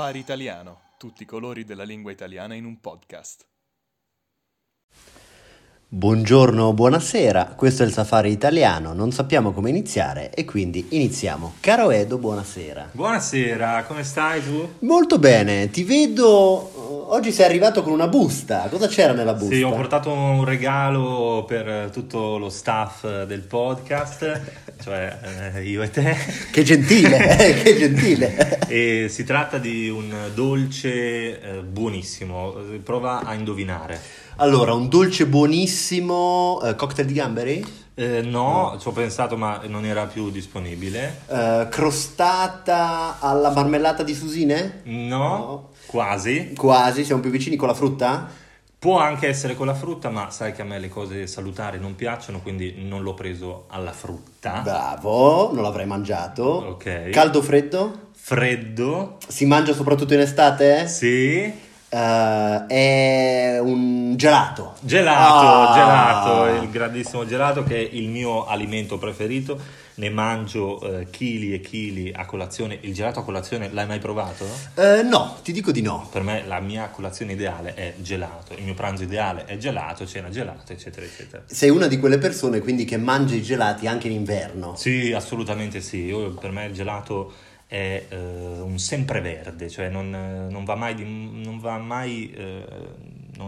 Safari Italiano, tutti i colori della lingua italiana in un podcast. Buongiorno, buonasera, questo è il Safari Italiano, non sappiamo come iniziare e quindi iniziamo. Caro Edo, buonasera. Buonasera, come stai tu? Molto bene, ti vedo, oggi sei arrivato con una busta, cosa c'era nella busta? Sì, ho portato un regalo per tutto lo staff del podcast, cioè eh, io e te. Che gentile, eh, che gentile. E si tratta di un dolce eh, buonissimo, prova a indovinare. Allora, un dolce buonissimo, eh, cocktail di gamberi? Eh, no, ci ho pensato ma non era più disponibile. Eh, crostata alla marmellata di susine? No, quasi. Quasi, siamo più vicini con la frutta? Può anche essere con la frutta, ma sai che a me le cose salutari non piacciono, quindi non l'ho preso alla frutta. Bravo, non l'avrei mangiato. Ok. Caldo o freddo? Freddo. Si mangia soprattutto in estate? Sì. Eh, è un gelato. Gelato, Ah. gelato, il grandissimo gelato che è il mio alimento preferito. Ne mangio eh, chili e chili a colazione. Il gelato a colazione l'hai mai provato? Eh, no, ti dico di no. Per me la mia colazione ideale è gelato, il mio pranzo ideale è gelato, cena gelato, eccetera, eccetera. Sei una di quelle persone quindi che mangia i gelati anche in inverno. Sì, assolutamente sì. Io- per me il gelato è eh, un sempreverde, cioè non, eh, non va mai, di- non va mai eh,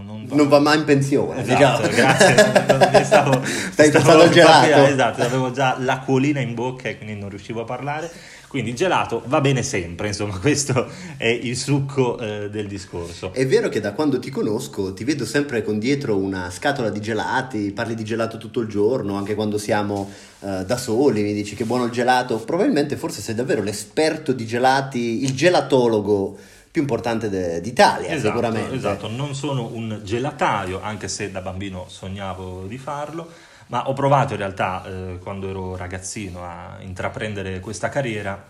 non, non Non va mai in pensione, Esatto, diciamo. grazie. Stavo, Stai pensando al gelato. proprio- Esatto, avevo già l'acquolina in bocca e quindi non riuscivo a parlare. Quindi il gelato va bene sempre, insomma, questo è il succo eh, del discorso. È vero che da quando ti conosco ti vedo sempre con dietro una scatola di gelati, parli di gelato tutto il giorno, anche quando siamo eh, da soli, mi dici che buono il gelato. Probabilmente forse sei davvero l'esperto di gelati, il gelatologo più importante de- d'Italia, Esatto, sicuramente. esatto, non sono un gelataio, anche se da bambino sognavo di farlo, ma ho provato in realtà eh, quando ero ragazzino a intraprendere questa carriera,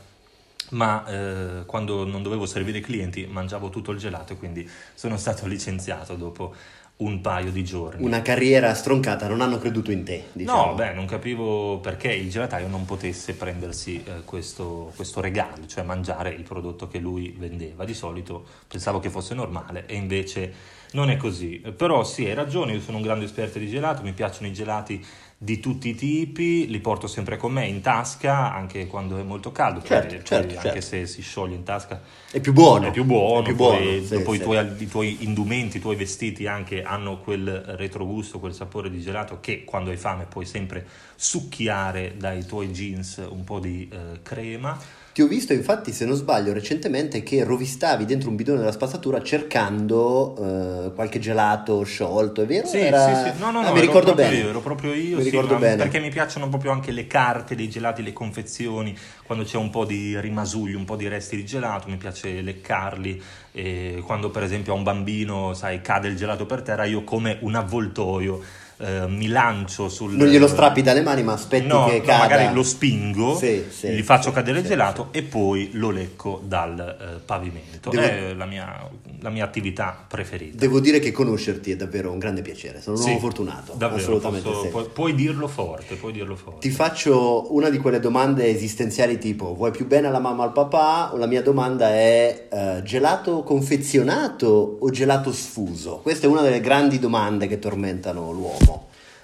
ma eh, quando non dovevo servire i clienti mangiavo tutto il gelato e quindi sono stato licenziato dopo un paio di giorni. Una carriera stroncata, non hanno creduto in te, diciamo. No, beh, non capivo perché il gelataio non potesse prendersi eh, questo, questo regalo, cioè mangiare il prodotto che lui vendeva. Di solito pensavo che fosse normale e invece non è così. Però sì, hai ragione, io sono un grande esperto di gelato, mi piacciono i gelati di tutti i tipi, li porto sempre con me in tasca, anche quando è molto caldo, poi- Certo, poi certo, anche certo. se si scioglie in tasca È più buono. è più buono, È più poi, buono, sì, dopo sì. I, tuoi, i tuoi indumenti, i tuoi vestiti anche hanno quel retrogusto, quel sapore di gelato che quando hai fame puoi sempre succhiare dai tuoi jeans un po' di eh, crema. Ti ho visto infatti, se non sbaglio, recentemente che rovistavi dentro un bidone della spazzatura cercando eh, qualche gelato sciolto, è vero? Sì, Era- sì, sì, no, no, Ah, no, mi ricordo bene. io, ero proprio io, Mi sì, ricordo bene. perché mi piacciono proprio anche le carte dei gelati, le confezioni, quando c'è un po' di rimasugli, un po' di resti di gelato, mi piace leccarli, e quando per esempio a un bambino, sai, cade il gelato per terra, io come un avvoltoio eh, mi lancio sul... Non glielo strappi dalle mani, ma aspetti No, che no, cada. magari lo spingo, Sì, sì, gli faccio sì, cadere il gelato e poi lo lecco dal eh, pavimento. Devo- È la mia, la mia attività preferita. Devo dire che conoscerti è davvero un grande piacere, sono un uomo fortunato, Davvero, assolutamente posso- pu- puoi dirlo forte, puoi dirlo forte. Ti faccio una di quelle domande esistenziali tipo vuoi più bene alla mamma o al papà? La mia domanda è eh, gelato confezionato o gelato sfuso? Questa è una delle grandi domande che tormentano l'uomo.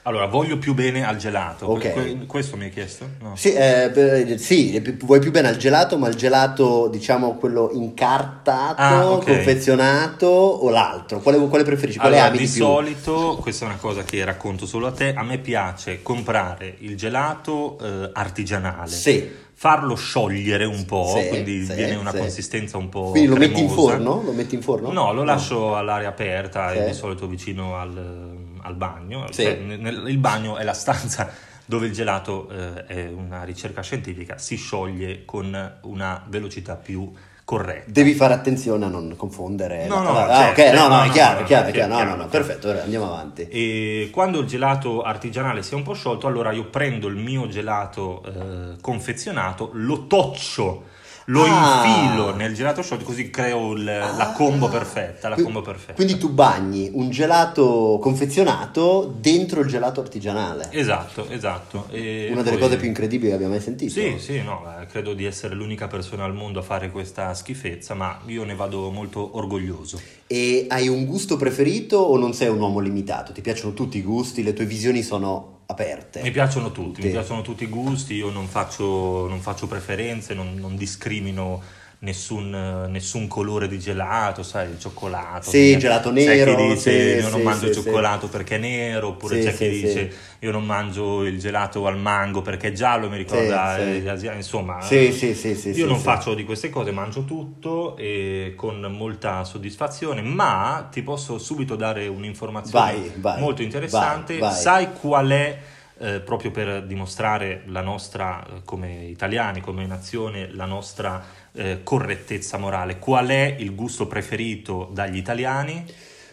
Allora, voglio più bene al gelato. Ok. Que- questo mi hai chiesto? No. Sì, eh, sì, vuoi più bene al gelato, ma il gelato, diciamo, quello incartato, Ah, ok. confezionato o l'altro? Quale, quale preferisci? Quale Allora, ami di più? solito, questa è una cosa che racconto solo a te, a me piace comprare il gelato eh, artigianale, Sì. farlo sciogliere un po', Sì, quindi sì, viene una sì. consistenza un po' Quindi lo metti in forno? Lo metti in forno? No, lo lascio all'aria aperta Sì. e di solito vicino al, al bagno. Sì. Cioè, nel- il bagno è la stanza dove il gelato eh, è una ricerca scientifica, si scioglie con una velocità più corretta. Devi fare attenzione a non confondere. No, no, ah, certo, ok, no, no, è chiaro, è chiaro, è chiaro. No, no, no, perfetto, ora andiamo avanti. E quando il gelato artigianale si è un po' sciolto, allora io prendo il mio gelato eh, confezionato, lo toccio lo Ah. infilo nel gelato sciolto così creo il- la Ah. combo perfetta, la combo perfetta. Quindi tu bagni un gelato confezionato dentro il gelato artigianale. Esatto, esatto. E Una delle poi- cose più incredibili che abbiamo mai sentito. Sì, sì, no, eh, credo di essere l'unica persona al mondo a fare questa schifezza, ma io ne vado molto orgoglioso. E hai un gusto preferito o non sei un uomo limitato? Ti piacciono tutti i gusti, le tue visioni sono aperte? Mi piacciono tutti, mi piacciono tutti i gusti, io non faccio, non faccio preferenze, non, non discrimino nessun, nessun colore di gelato, sai, il cioccolato. Sì, C'è- gelato c'è nero, chi dice sì, io non sì, mangio il sì. cioccolato perché è nero, oppure c'è chi dice io non mangio il gelato al mango perché è giallo, mi ricorda, eh, insomma. Sì, sì, sì, sì, Io non faccio di queste cose, mangio tutto e con molta soddisfazione, ma ti posso subito dare un'informazione Vai, vai, molto interessante. vai, vai. Sai qual è, eh, proprio per dimostrare la nostra, eh, come italiani, come nazione, la nostra eh, correttezza morale, qual è il gusto preferito dagli italiani?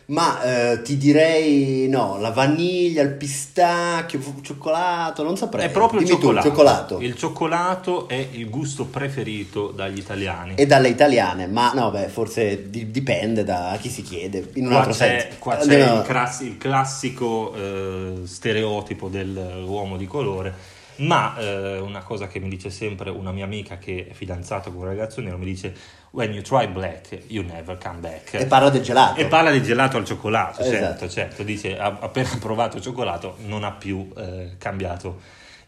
Ma eh, ti direi no, la vaniglia, il pistacchio, il cioccolato, non saprei. È proprio il Dimmi tu, cioccolato. cioccolato. Il cioccolato è il gusto preferito dagli italiani. E dalle italiane, ma no, beh, forse di- dipende da chi si chiede. In un Qua altro c'è, senso. qua c'è il, crass- il classico eh, stereotipo dell'uomo di colore, ma eh, una cosa che mi dice sempre una mia amica che è fidanzata con un ragazzo nero, mi dice When you try black, you never come back. E parla del gelato. E parla di gelato al cioccolato, Esatto. certo, certo. Dice, ha appena provato il cioccolato non ha più eh, cambiato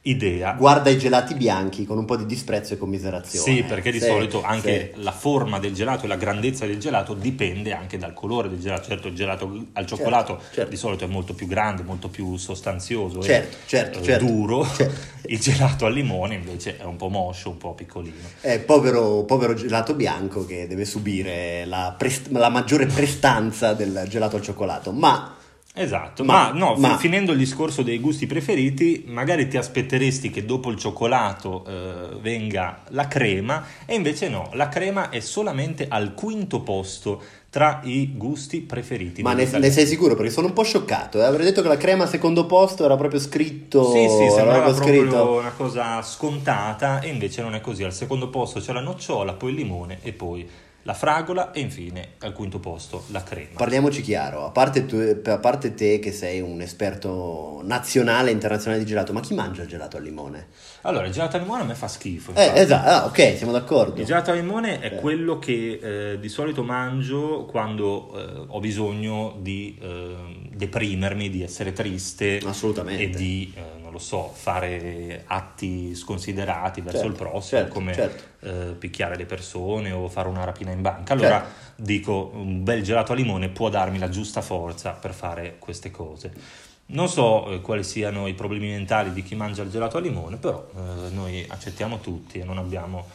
idea. Guarda i gelati bianchi con un po' di disprezzo e commiserazione. Sì, perché di Sì, solito anche sì. la forma del gelato e la grandezza del gelato dipende anche dal colore del gelato. Certo, il gelato al cioccolato certo. di solito è molto più grande, molto più sostanzioso Certo, e certo, eh, certo. duro. Certo. Il gelato al limone invece è un po' moscio, un po' piccolino. È povero, povero gelato bianco che deve subire la, prest- la maggiore prestanza del gelato al cioccolato. Ma Esatto, Ma- ma, no, ma- finendo il discorso dei gusti preferiti, magari ti aspetteresti che dopo il cioccolato eh, venga la crema e invece no, la crema è solamente al quinto posto tra i gusti preferiti. Ma ne, ne sei sicuro? Perché sono un po' scioccato. eh. Avrei detto che la crema a secondo posto era proprio scritto. Sì, sì, sembrava scritto. una cosa scontata e invece non è così. Al secondo posto c'è la nocciola, poi il limone e poi la fragola e infine al quinto posto la crema. Parliamoci chiaro, a parte, tu- a parte te che sei un esperto nazionale e internazionale di gelato, ma chi mangia il gelato al limone? Allora, il gelato al limone a me fa schifo. Eh, esatto, ah, ok, siamo d'accordo. Il gelato al limone è Eh. quello che eh, di solito mangio quando eh, ho bisogno di eh, deprimermi, di essere triste Assolutamente. e di, eh, lo so, fare atti sconsiderati verso Certo, il prossimo, certo, come certo. eh, picchiare le persone o fare una rapina in banca. Allora Certo. dico, un bel gelato al limone può darmi la giusta forza per fare queste cose. Non so eh, quali siano i problemi mentali di chi mangia il gelato al limone, però eh, noi accettiamo tutti e non abbiamo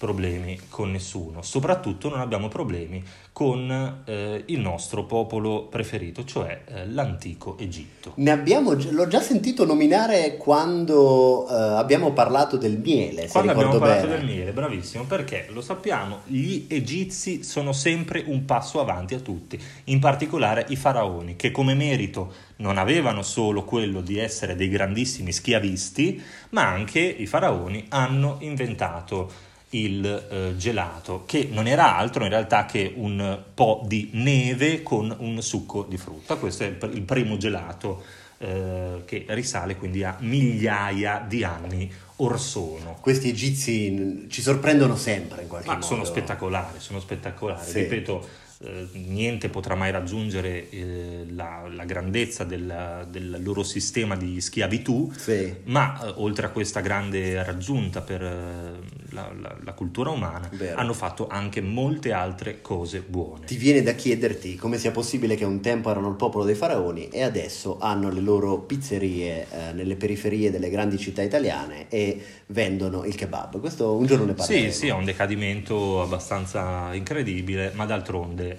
problemi con nessuno. Soprattutto non abbiamo problemi con eh, il nostro popolo preferito, cioè eh, l'antico Egitto. Ne abbiamo, l'ho già sentito nominare quando eh, abbiamo parlato del miele, se Quando abbiamo parlato bene. del miele, bravissimo, perché lo sappiamo, gli egizi sono sempre un passo avanti a tutti, in particolare i faraoni, che come merito non avevano solo quello di essere dei grandissimi schiavisti, ma anche i faraoni hanno inventato il eh, gelato, che non era altro in realtà che un po' di neve con un succo di frutta. Questo è il, pr- il primo gelato eh, che risale quindi a migliaia di anni or sono. Questi egizi n- ci sorprendono sempre in qualche Ma modo. sono spettacolari, sono spettacolari. Sì. Ripeto, eh, niente potrà mai raggiungere eh, la, la grandezza del, del loro sistema di schiavitù, Sì. ma eh, oltre a questa grande raggiunta per eh, la, la- la cultura umana, Vero. hanno fatto anche molte altre cose buone. Ti viene da chiederti come sia possibile che un tempo erano il popolo dei faraoni e adesso hanno le loro pizzerie eh, nelle periferie delle grandi città italiane e vendono il kebab. Questo un giorno ne parleremo. Sì, sì, è un decadimento abbastanza incredibile, ma d'altronde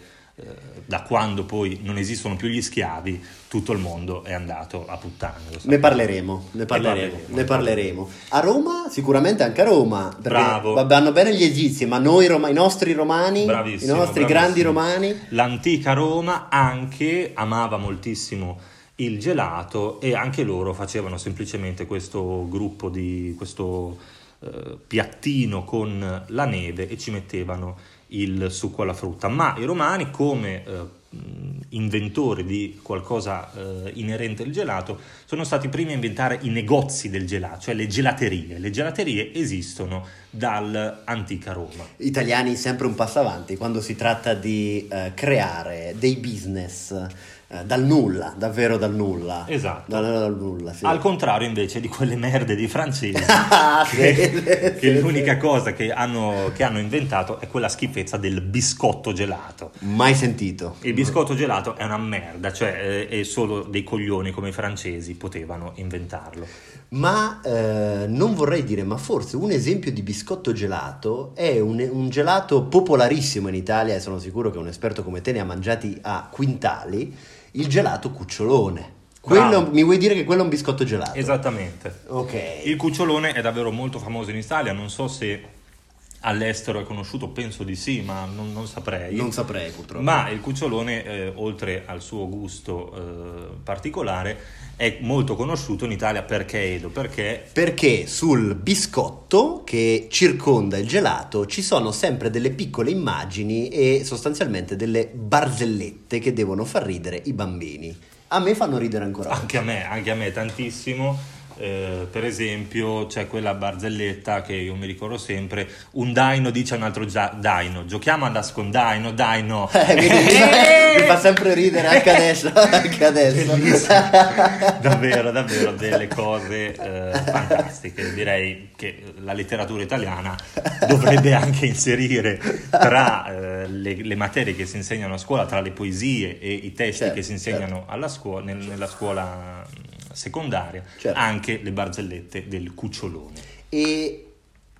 da quando poi non esistono più gli schiavi, tutto il mondo è andato a puttane. lo Ne parleremo, ne parleremo, parleremo, ne parleremo. A Roma, sicuramente anche a Roma, Bravo. va- vanno bene gli egizi, ma noi roma- i nostri romani, Bravissimo, i nostri bravissimo. grandi romani, L'antica Roma anche amava moltissimo il gelato e anche loro facevano semplicemente questo gruppo di questo eh, piattino con la neve e ci mettevano il succo alla frutta. Ma i romani, come eh, inventori di qualcosa eh, inerente al gelato, sono stati i primi a inventare i negozi del gelato, cioè le gelaterie. Le gelaterie esistono dall'antica Roma. Italiani sempre un passo avanti quando si tratta di eh, creare dei business eh, dal nulla, davvero dal nulla. Esatto. Dal, dal nulla, sì. Al contrario invece di quelle merde di francesi, Ah, che, che l'unica cosa che hanno, che hanno inventato è quella schifezza del biscotto gelato. Mai sentito. Il biscotto gelato è una merda, cioè eh, è solo dei coglioni come i francesi potevano inventarlo. Ma eh, non vorrei dire, ma forse un esempio di biscotto gelato è un, un gelato popolarissimo in Italia e sono sicuro che un esperto come te ne ha mangiati a quintali, il gelato cucciolone. Quello, mi vuoi dire che quello è un biscotto gelato? Esattamente. Ok. Il cucciolone è davvero molto famoso in Italia, non so se all'estero è conosciuto, penso di sì, ma non, non saprei. Non saprei purtroppo. Ma il cucciolone, eh, oltre al suo gusto eh, particolare, è molto conosciuto in Italia perché Edo? Perché Perché sul biscotto che circonda il gelato ci sono sempre delle piccole immagini e sostanzialmente delle barzellette che devono far ridere i bambini. A me fanno ridere ancora. oggi. anche a me, anche a me tantissimo. Eh, per esempio c'è quella barzelletta che io mi ricordo sempre un daino dice a un altro gia- daino giochiamo a nascondaino daino Eh, mi, fa, mi fa sempre ridere anche adesso. Anche adesso. Davvero, davvero delle cose eh, fantastiche. Direi che la letteratura italiana dovrebbe anche inserire tra eh, le, le materie che si insegnano a scuola, tra le poesie e i testi Certo, che si insegnano alla scuola, nel- nella scuola secondaria, Certo. anche le barzellette del cucciolone. E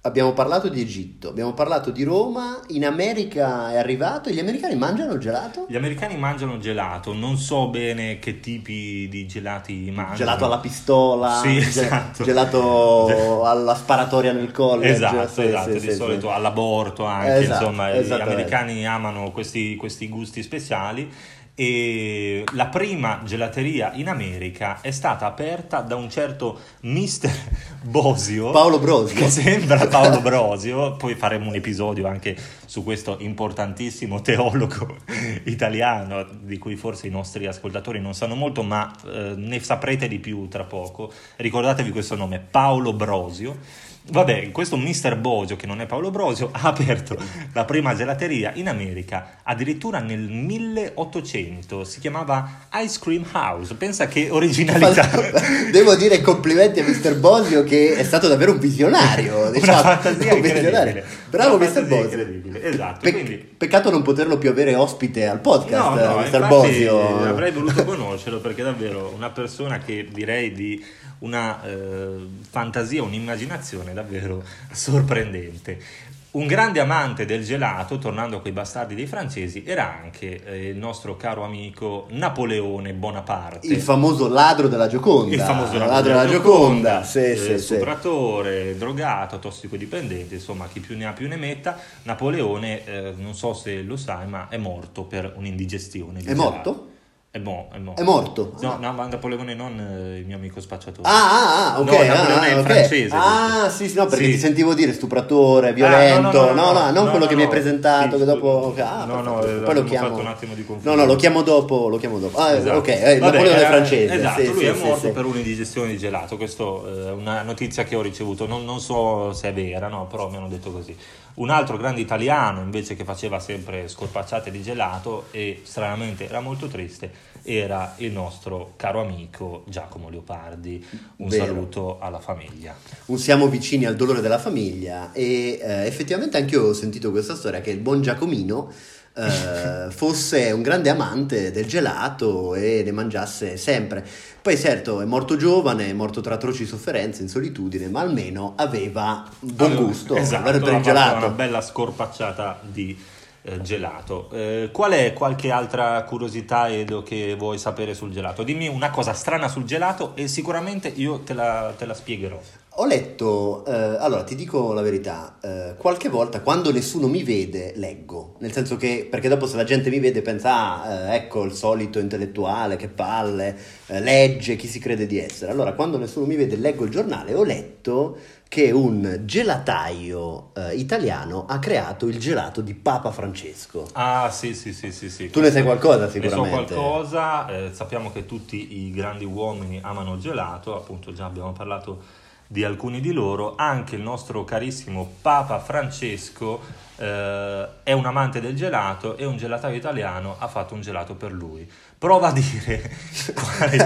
abbiamo parlato di Egitto, abbiamo parlato di Roma, in America è arrivato, gli americani mangiano gelato? Gli americani mangiano gelato, non so bene che tipi di gelati mangiano. Gelato alla pistola, Sì, esatto. gelato alla sparatoria nel college. Esatto, Sì, esatto, sì, di solito all'aborto anche, Esatto, insomma, gli americani amano questi, questi gusti speciali e la prima gelateria in America è stata aperta da un certo Mr. Bosio. Paolo Brosio. Che sembra Paolo Brosio, poi faremo un episodio anche su questo importantissimo teologo italiano di cui forse i nostri ascoltatori non sanno molto, ma eh, ne saprete di più tra poco. Ricordatevi questo nome, Paolo Brosio. Vabbè, questo Mr. Bosio, che non è Paolo Brosio, ha aperto la prima gelateria in America addirittura nel 1800. Si chiamava Ice Cream House. Pensa che originalità! Devo dire complimenti a Mr. Bosio che è stato davvero un visionario. Una diciamo, fantasia un visionario. Bravo Una Mr. fantasia Bosio. esatto. Pe- quindi... Peccato non poterlo più avere ospite al podcast, No, no, infatti Bosio. avrei voluto conoscerlo perché è davvero una persona che direi di una eh, fantasia, un'immaginazione davvero sorprendente. Un grande amante del gelato, tornando a quei bastardi dei francesi, era anche eh, il nostro caro amico Napoleone Bonaparte. Il famoso ladro della Gioconda. Il famoso ladro della Gioconda. Sì, eh, sì, sì. stupratore, drogato, tossicodipendente, insomma chi più ne ha più ne metta. Napoleone, eh, non so se lo sai, ma è morto per un'indigestione. di È gelato. morto? È, mo- è morto. È morto? No, no, ma Napoleone non eh, il mio amico spacciatore. Ah, ah, ah, ok. No, Napoleone ah, è il ok. francese, Ah, sì, sì, no, perché Sì. ti sentivo dire stupratore, Ah, violento. no, no, non no, quello no, che mi hai no. presentato. Sì, che dopo. Ah, No, no, eh, poi lo chiamo. fatto un attimo di no, confusione. no, lo chiamo dopo. Lo chiamo dopo. Ah, Esatto. ok, eh, Vabbè, Napoleone era- francese. Esatto, lui è morto per un'indigestione di gelato. Questa è una notizia che ho ricevuto, non, non so se è vera, no, però mi hanno detto così. Un altro grande italiano invece che faceva sempre scorpacciate di gelato e stranamente era molto triste era il nostro caro amico Giacomo Leopardi. Un Vero. saluto alla famiglia. Un siamo vicini al dolore della famiglia e eh, effettivamente anche io ho sentito questa storia che il buon Giacomino eh, fosse un grande amante del gelato e ne mangiasse sempre. Poi certo è morto giovane, è morto tra atroci sofferenze, in solitudine, ma almeno aveva buon gusto esatto, per il gelato. Una bella scorpacciata di eh, gelato. Eh, qual è qualche altra curiosità, Edo, che vuoi sapere sul gelato? Dimmi una cosa strana sul gelato e sicuramente io te la, te la spiegherò. Ho letto, eh, allora ti dico la verità, eh, qualche volta quando nessuno mi vede leggo, nel senso che, perché dopo se la gente mi vede pensa, ah, eh, ecco il solito intellettuale, che palle, eh, legge chi si crede di essere. Allora quando nessuno mi vede leggo il giornale, ho letto che un gelataio eh, italiano ha creato il gelato di Papa Francesco. Ah, sì, sì, sì, sì. sì. Tu ne sai qualcosa Ne so sicuramente? qualcosa, eh, sappiamo che tutti i grandi uomini amano il gelato, appunto già abbiamo parlato di alcuni di loro, anche il nostro carissimo Papa Francesco eh, è un amante del gelato e un gelataio italiano ha fatto un gelato per lui. Prova a dire quali,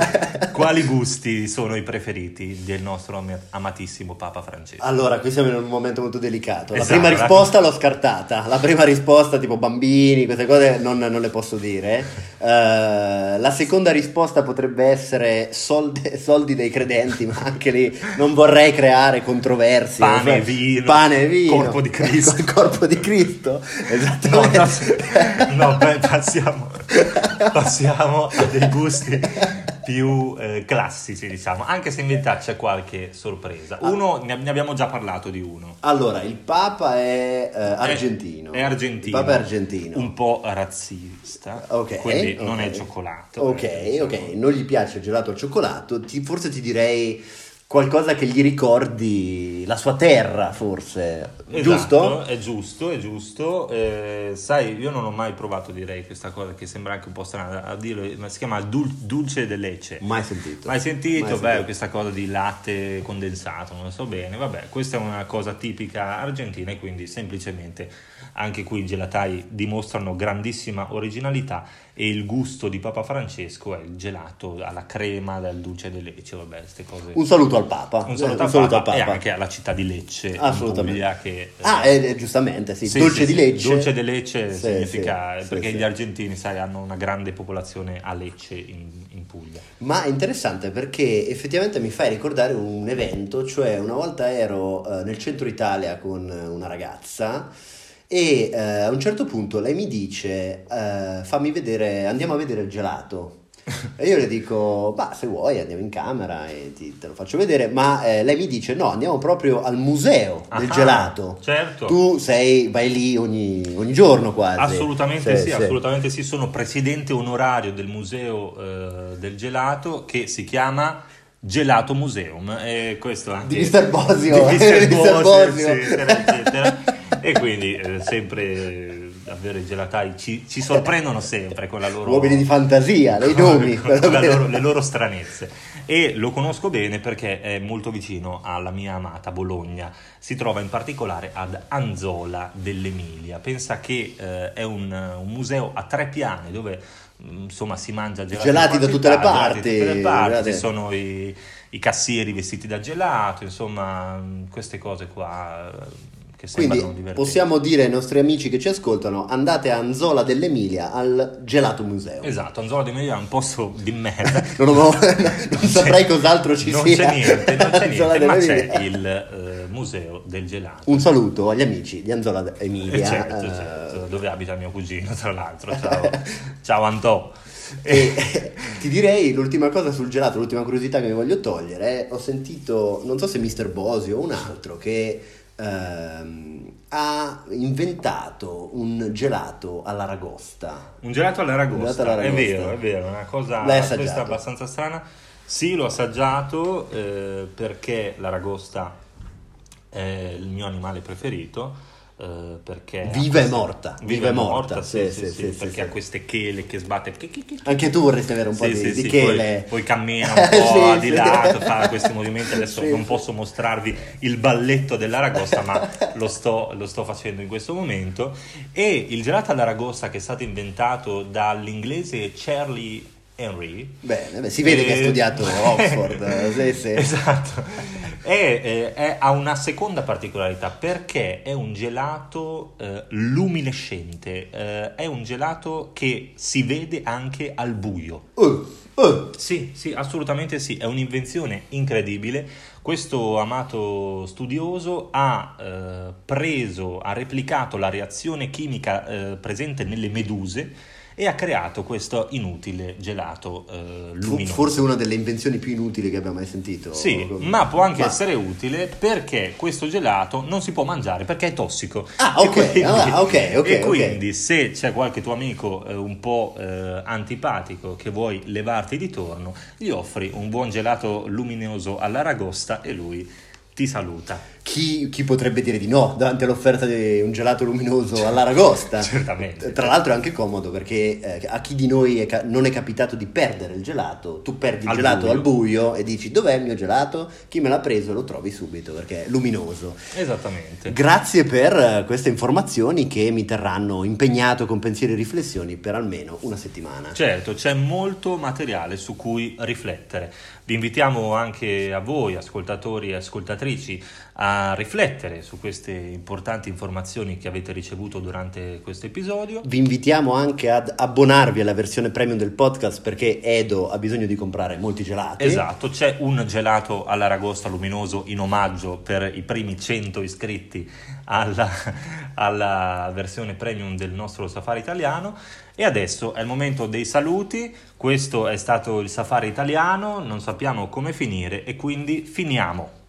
quali gusti sono i preferiti del nostro am- amatissimo Papa Francesco. Allora, qui siamo in un momento molto delicato. La Esatto, prima risposta l'ho scartata. La prima risposta, tipo bambini, queste cose, non, non le posso dire. Eh, la seconda risposta potrebbe essere soldi, soldi dei credenti, ma anche lì non vorrei creare controversie. Pane e vino, Pane vino. corpo di Cristo. Corpo di Cristo, No, esattamente. no, no, beh, passiamo, passiamo a dei gusti più eh, classici, diciamo, anche se in verità c'è qualche sorpresa. Uno, ne, ne abbiamo già parlato di uno. Allora, il Papa è eh, argentino. È, è argentino. Il Papa è argentino. Un po' razzista. Ok, Quindi non ok. è cioccolato. Ok, eh, ok, diciamo. non gli piace il gelato al cioccolato, ti- forse ti direi qualcosa che gli ricordi la sua terra, forse, Esatto, giusto? È giusto, è giusto. Eh, sai, io non ho mai provato, direi, questa cosa che sembra anche un po' strana a dirlo, ma si chiama dul- dulce de leche. Mai sentito. Mai sentito? Mai Beh, sentito. questa cosa di latte condensato, non lo so bene. Vabbè, questa è una cosa tipica argentina e quindi semplicemente anche qui i gelatai dimostrano grandissima originalità e il gusto di Papa Francesco è il gelato alla crema del dulce de leche, vabbè, queste cose. Un saluto al Papa. Un saluto, Eh, al, Papa, e anche alla città di Lecce, Assolutamente. Puglia, che Ah, eh, eh, giustamente, sì. sì, Dolce sì, di. Lecce. Dolce de Lecce Sì, significa perché gli argentini, sai, hanno una grande popolazione a Lecce in, in Puglia. Ma è interessante perché effettivamente mi fai ricordare un evento, cioè una volta ero eh, nel centro Italia con una ragazza e eh, a un certo punto lei mi dice eh, fammi vedere, andiamo a vedere il gelato. E io le dico, bah, se vuoi andiamo in camera e ti- te lo faccio vedere, ma eh, lei mi dice no, andiamo proprio al museo del Ah, gelato. certo. Tu sei, vai lì ogni, ogni giorno quasi. Assolutamente sì, assolutamente sì. Sono presidente onorario del museo eh, del gelato che si chiama Gelato Museum. E questo anche Di Mr. Bosio. Di Mr. Bosio, Bosio. eccetera, eccetera. E quindi eh, sempre davvero i gelatai ci, ci sorprendono sempre con la loro Uomini di fantasia, dei nomi. con loro- le loro stranezze. E lo conosco bene perché è molto vicino alla mia amata Bologna. Si trova in particolare ad Anzola dell'Emilia. Pensa che eh, è un, un museo a tre piani dove mm, insomma si mangia Gelati in da tutte le gelati parti, da tutte le parti, gelati. ci sono i, i cassieri vestiti da gelato, insomma mm, queste cose qua eh, che Quindi divertenti. possiamo dire ai nostri amici che ci ascoltano, andate a Anzola dell'Emilia al Gelato Museo. Esatto, Anzola dell'Emilia è un posto di merda. Non, ho- non saprei cos'altro ci non sia. C'è niente, non c'è Anzola niente, ma dell'Emilia. c'è il eh, museo del gelato. Un saluto agli amici di Anzola Eh, Emilia. certo, eh, certo, dove abita mio cugino, tra l'altro. Ciao, ciao Antò. E ti direi l'ultima cosa sul gelato, l'ultima curiosità che mi voglio togliere. Ho sentito, non so se Mr. Bosio o un altro, che ehm, ha inventato un gelato all'aragosta. Un gelato Un all'aragosta, gelato all'aragosta. è vero, è vero, è una cosa questa abbastanza strana. Sì, l'ho assaggiato eh, perché l'aragosta è il mio animale preferito. Eh, perché Viva e morta, viva e morta, sì, sì, sì, sì, perché ha queste chele che sbatte Anche tu vorresti avere un po' di, di chele. Poi, poi cammina un po' di lato, fa questi movimenti. Adesso non posso mostrarvi il balletto dell'aragosta, ma lo sto, lo sto facendo in questo momento. E il gelato all'aragosta che è stato inventato dall'inglese Charlie Henry. Bene, beh, si vede che ha studiato Oxford. eh, sì, sì. Esatto. E, eh, è- ha una seconda particolarità perché è un gelato eh, luminescente, eh, è un gelato che si vede anche al buio. Uh, uh. Sì, sì, assolutamente sì, è un'invenzione incredibile. Questo amato studioso ha eh, preso, ha replicato la reazione chimica eh, presente nelle meduse e ha creato questo inutile gelato eh, luminoso. Forse una delle invenzioni più inutili che abbiamo mai sentito. Sì, ma può anche Ma- essere utile perché questo gelato non si può mangiare perché è tossico. Ah, ok, ah, ok, ok, E quindi se c'è qualche tuo amico eh, un po' eh, antipatico che vuoi levarti di torno, gli offri un buon gelato luminoso all'aragosta e lui ti saluta. Chi, chi, potrebbe dire di no davanti all'offerta di un gelato luminoso all'Aragosta? Certamente. Tra l'altro è anche comodo perché eh, a chi di noi è ca- non è capitato di perdere il gelato, tu perdi il al gelato buio. al buio e dici dov'è il mio gelato? Chi me l'ha preso lo trovi subito perché è luminoso. Esattamente. Grazie per queste informazioni che mi terranno impegnato con pensieri e riflessioni per almeno una settimana. Certo, c'è molto materiale su cui riflettere. Vi invitiamo anche a voi, ascoltatori e ascoltatrici, a riflettere su queste importanti informazioni che avete ricevuto durante questo episodio. Vi invitiamo anche ad abbonarvi alla versione premium del podcast perché Edo ha bisogno di comprare molti gelati. Esatto, c'è un gelato all'aragosta luminoso in omaggio per i primi 100 iscritti alla, alla versione premium del nostro safari italiano. E adesso è il momento dei saluti, questo è stato il safari italiano, non sappiamo come finire e quindi finiamo.